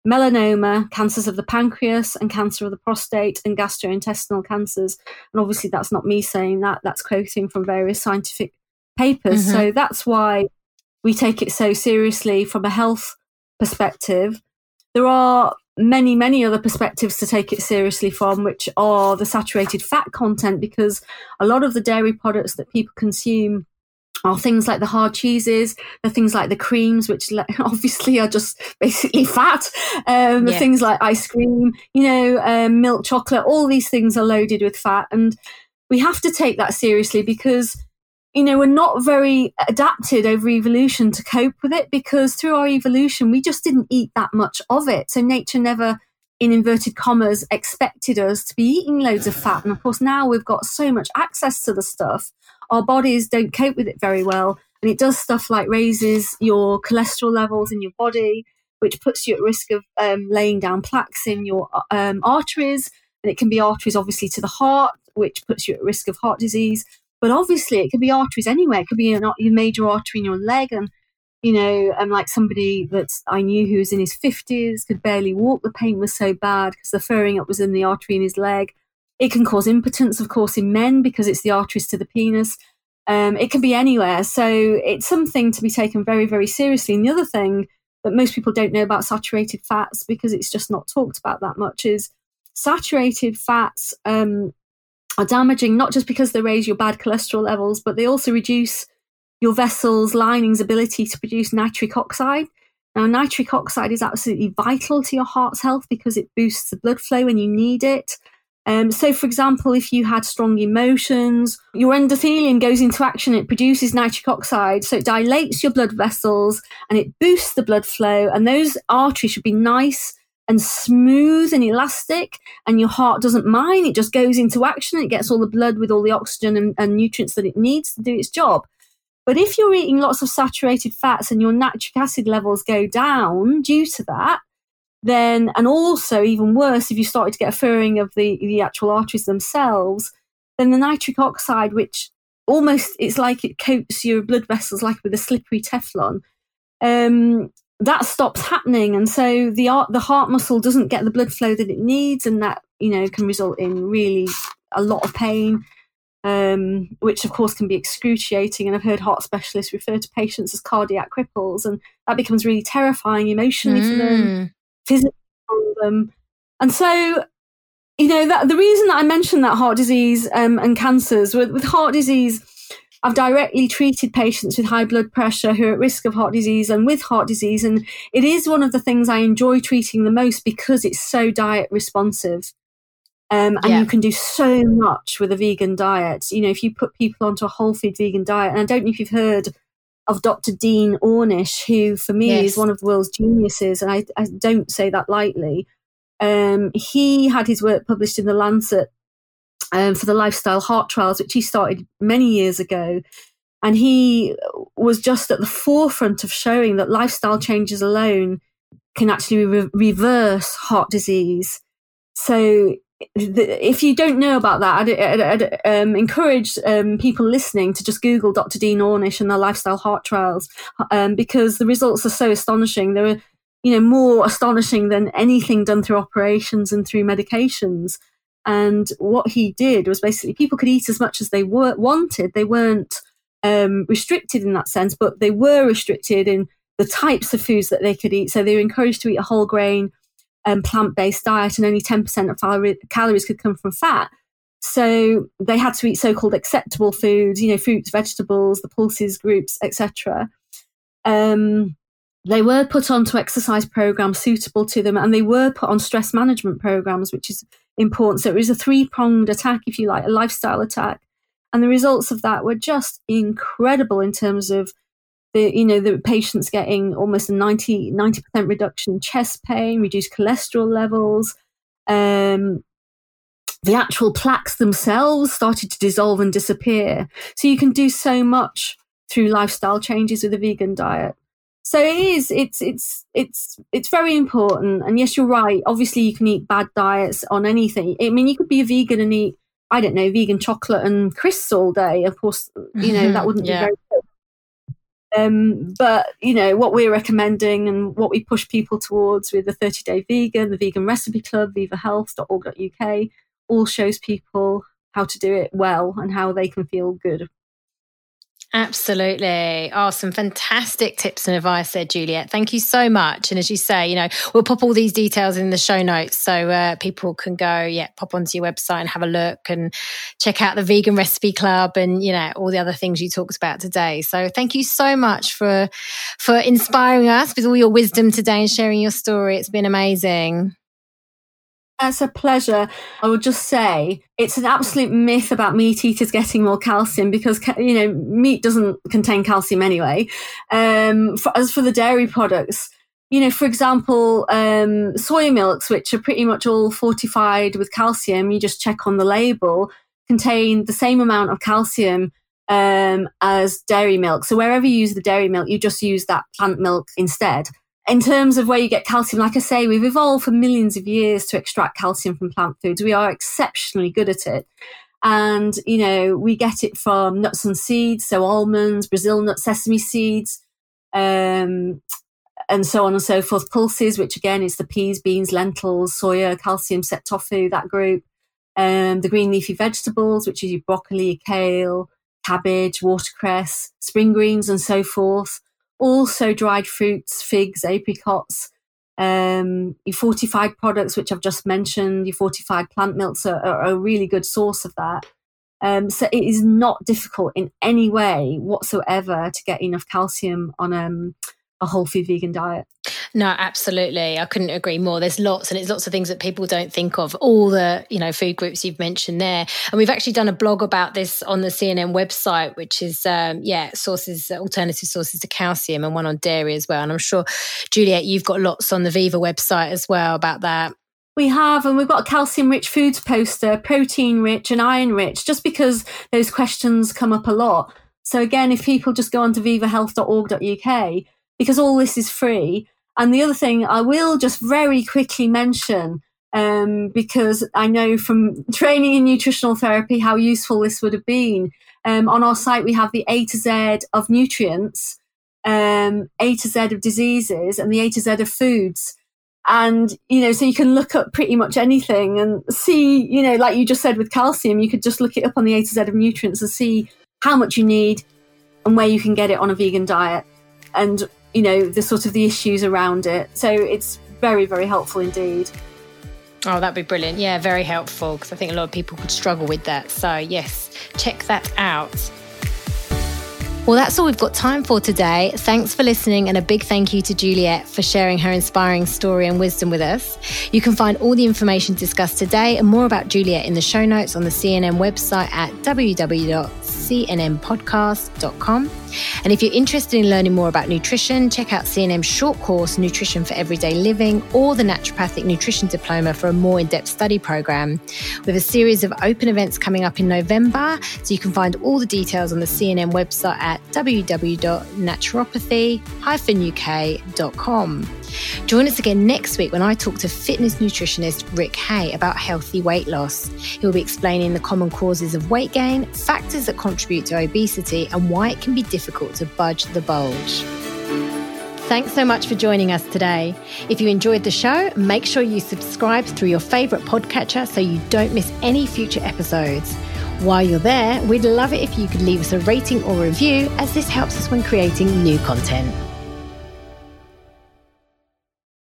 Speaker 2: melanoma, cancers of the pancreas, and cancer of the prostate, and gastrointestinal cancers. And obviously, that's not me saying that, that's quoting from various scientific papers. Mm-hmm. So that's why we take it so seriously from a health perspective. There are many, many other perspectives to take it seriously from, which are the saturated fat content, because a lot of the dairy products that people consume are things like the hard cheeses, the things like the creams, which obviously are just basically fat, um, yeah. things like ice cream, you know, um, milk chocolate, all these things are loaded with fat. And we have to take that seriously because, you know, we're not very adapted over evolution to cope with it because through our evolution, we just didn't eat that much of it. So nature never in inverted commas, expected us to be eating loads of fat. And of course, now we've got so much access to the stuff our bodies don't cope with it very well. And it does stuff like raises your cholesterol levels in your body, which puts you at risk of um, laying down plaques in your um, arteries. And it can be arteries, obviously, to the heart, which puts you at risk of heart disease. But obviously, it can be arteries anywhere. It could be a major artery in your leg. And, you know, I'm like somebody that I knew who was in his 50s, could barely walk. The pain was so bad because the furring up was in the artery in his leg. It can cause impotence, of course, in men because it's the arteries to the penis. Um, it can be anywhere. So it's something to be taken very, very seriously. And the other thing that most people don't know about saturated fats because it's just not talked about that much is saturated fats um, are damaging not just because they raise your bad cholesterol levels, but they also reduce your vessel's lining's ability to produce nitric oxide. Now, nitric oxide is absolutely vital to your heart's health because it boosts the blood flow when you need it. Um, so, for example, if you had strong emotions, your endothelium goes into action, it produces nitric oxide, so it dilates your blood vessels and it boosts the blood flow. And those arteries should be nice and smooth and elastic, and your heart doesn't mind. It just goes into action, it gets all the blood with all the oxygen and, and nutrients that it needs to do its job. But if you're eating lots of saturated fats and your nitric acid levels go down due to that, then and also even worse if you started to get a furring of the the actual arteries themselves then the nitric oxide which almost it's like it coats your blood vessels like with a slippery teflon um, that stops happening. And so the the heart muscle doesn't get the blood flow that it needs and that you know can result in really a lot of pain um, which of course can be excruciating. And i've heard heart specialists refer to patients as cardiac cripples and that becomes really terrifying emotionally mm. for them physically them. And so, you know, that the reason that I mentioned that heart disease um, and cancers with, with heart disease, I've directly treated patients with high blood pressure who are at risk of heart disease and with heart disease. And it is one of the things I enjoy treating the most because it's so diet responsive. Um, and yeah. you can do so much with a vegan diet. You know, if you put people onto a whole food vegan diet, and I don't know if you've heard of Dr. Dean Ornish, who for me yes. is one of the world's geniuses, and I, I don't say that lightly. Um, he had his work published in the Lancet um, for the lifestyle heart trials, which he started many years ago. And he was just at the forefront of showing that lifestyle changes alone can actually re- reverse heart disease. So if you don't know about that, I'd, I'd, I'd um, encourage um, people listening to just Google Dr. Dean Ornish and the lifestyle heart trials um, because the results are so astonishing. They're, you know, more astonishing than anything done through operations and through medications. And what he did was basically people could eat as much as they were, wanted. They weren't um, restricted in that sense, but they were restricted in the types of foods that they could eat. So they were encouraged to eat a whole grain um, plant based diet, and only 10% of calories could come from fat. So they had to eat so called acceptable foods, you know, fruits, vegetables, the pulses groups, etc. Um, they were put onto exercise programs suitable to them, and they were put on stress management programs, which is important. So it was a three pronged attack, if you like, a lifestyle attack. And the results of that were just incredible in terms of the you know the patients getting almost a 90 percent reduction in chest pain, reduced cholesterol levels. Um, the actual plaques themselves started to dissolve and disappear. So you can do so much through lifestyle changes with a vegan diet. So it is. It's it's it's it's very important. And yes, you're right. Obviously, you can eat bad diets on anything. I mean, you could be a vegan and eat I don't know vegan chocolate and crisps all day. Of course, you know that wouldn't yeah. be very. Um, but you know what we're recommending and what we push people towards with the 30 day vegan, the vegan recipe club, vivahealth.org.uk, all shows people how to do it well and how they can feel good
Speaker 1: Absolutely. Oh, some fantastic tips and advice there, Juliet. Thank you so much. And as you say, you know, we'll pop all these details in the show notes so uh, people can go, yeah, pop onto your website and have a look and check out the Vegan Recipe Club and, you know, all the other things you talked about today. So thank you so much for for inspiring us with all your wisdom today and sharing your story. It's been amazing.
Speaker 2: It's a pleasure. I would just say it's an absolute myth about meat eaters getting more calcium because, you know, meat doesn't contain calcium anyway. Um, for, as for the dairy products, you know, for example, um, soy milks, which are pretty much all fortified with calcium, you just check on the label, contain the same amount of calcium um, as dairy milk. So wherever you use the dairy milk, you just use that plant milk instead in terms of where you get calcium, like I say, we've evolved for millions of years to extract calcium from plant foods. We are exceptionally good at it. And, you know, we get it from nuts and seeds, so almonds, Brazil nuts, sesame seeds, um, and so on and so forth. Pulses, which again is the peas, beans, lentils, soya, calcium, set tofu, that group. Um, the green leafy vegetables, which is your broccoli, kale, cabbage, watercress, spring greens, and so forth also dried fruits, figs, apricots, um, your fortified products, which I've just mentioned, your fortified plant milks are, are a really good source of that. Um, so it is not difficult in any way whatsoever to get enough calcium on um, a whole food vegan diet.
Speaker 1: No, absolutely. I couldn't agree more. There's lots and it's lots of things that people don't think of. All the, you know, food groups you've mentioned there. And we've actually done a blog about this on the CNM website, which is, um, yeah, sources, alternative sources to calcium and one on dairy as well. And I'm sure, Juliet, you've got lots on the Viva website as well about that.
Speaker 2: We have, and we've got a calcium rich foods poster, protein rich and iron rich, just because those questions come up a lot. So again, if people just go onto vivahealth.org.uk, because all this is free, and the other thing I will just very quickly mention, um, because I know from training in nutritional therapy how useful this would have been. Um, on our site, we have the A to Z of nutrients, um, A to Z of diseases, and the A to Z of foods. And, you know, so you can look up pretty much anything and see, you know, like you just said with calcium, you could just look it up on the A to Z of nutrients and see how much you need and where you can get it on a vegan diet. And you know, the sort of the issues around it. So it's very, very helpful indeed.
Speaker 1: Oh, that'd be brilliant. Yeah, very helpful because I think a lot of people could struggle with that. So, yes, check that out. Well, that's all we've got time for today. Thanks for listening, and a big thank you to Juliet for sharing her inspiring story and wisdom with us. You can find all the information discussed today and more about Juliet in the show notes on the CNM website at www cnmpodcast.com. And if you're interested in learning more about nutrition, check out CNM's short course, Nutrition for Everyday Living, or the Naturopathic Nutrition Diploma for a more in depth study program. With a series of open events coming up in November, so you can find all the details on the CNM website at www.naturopathy-uk.com. Join us again next week when I talk to fitness nutritionist Rick Hay about healthy weight loss. He'll be explaining the common causes of weight gain, factors that contribute to obesity, and why it can be difficult to budge the bulge. Thanks so much for joining us today. If you enjoyed the show, make sure you subscribe through your favourite podcatcher so you don't miss any future episodes. While you're there, we'd love it if you could leave us a rating or review, as this helps us when creating new content.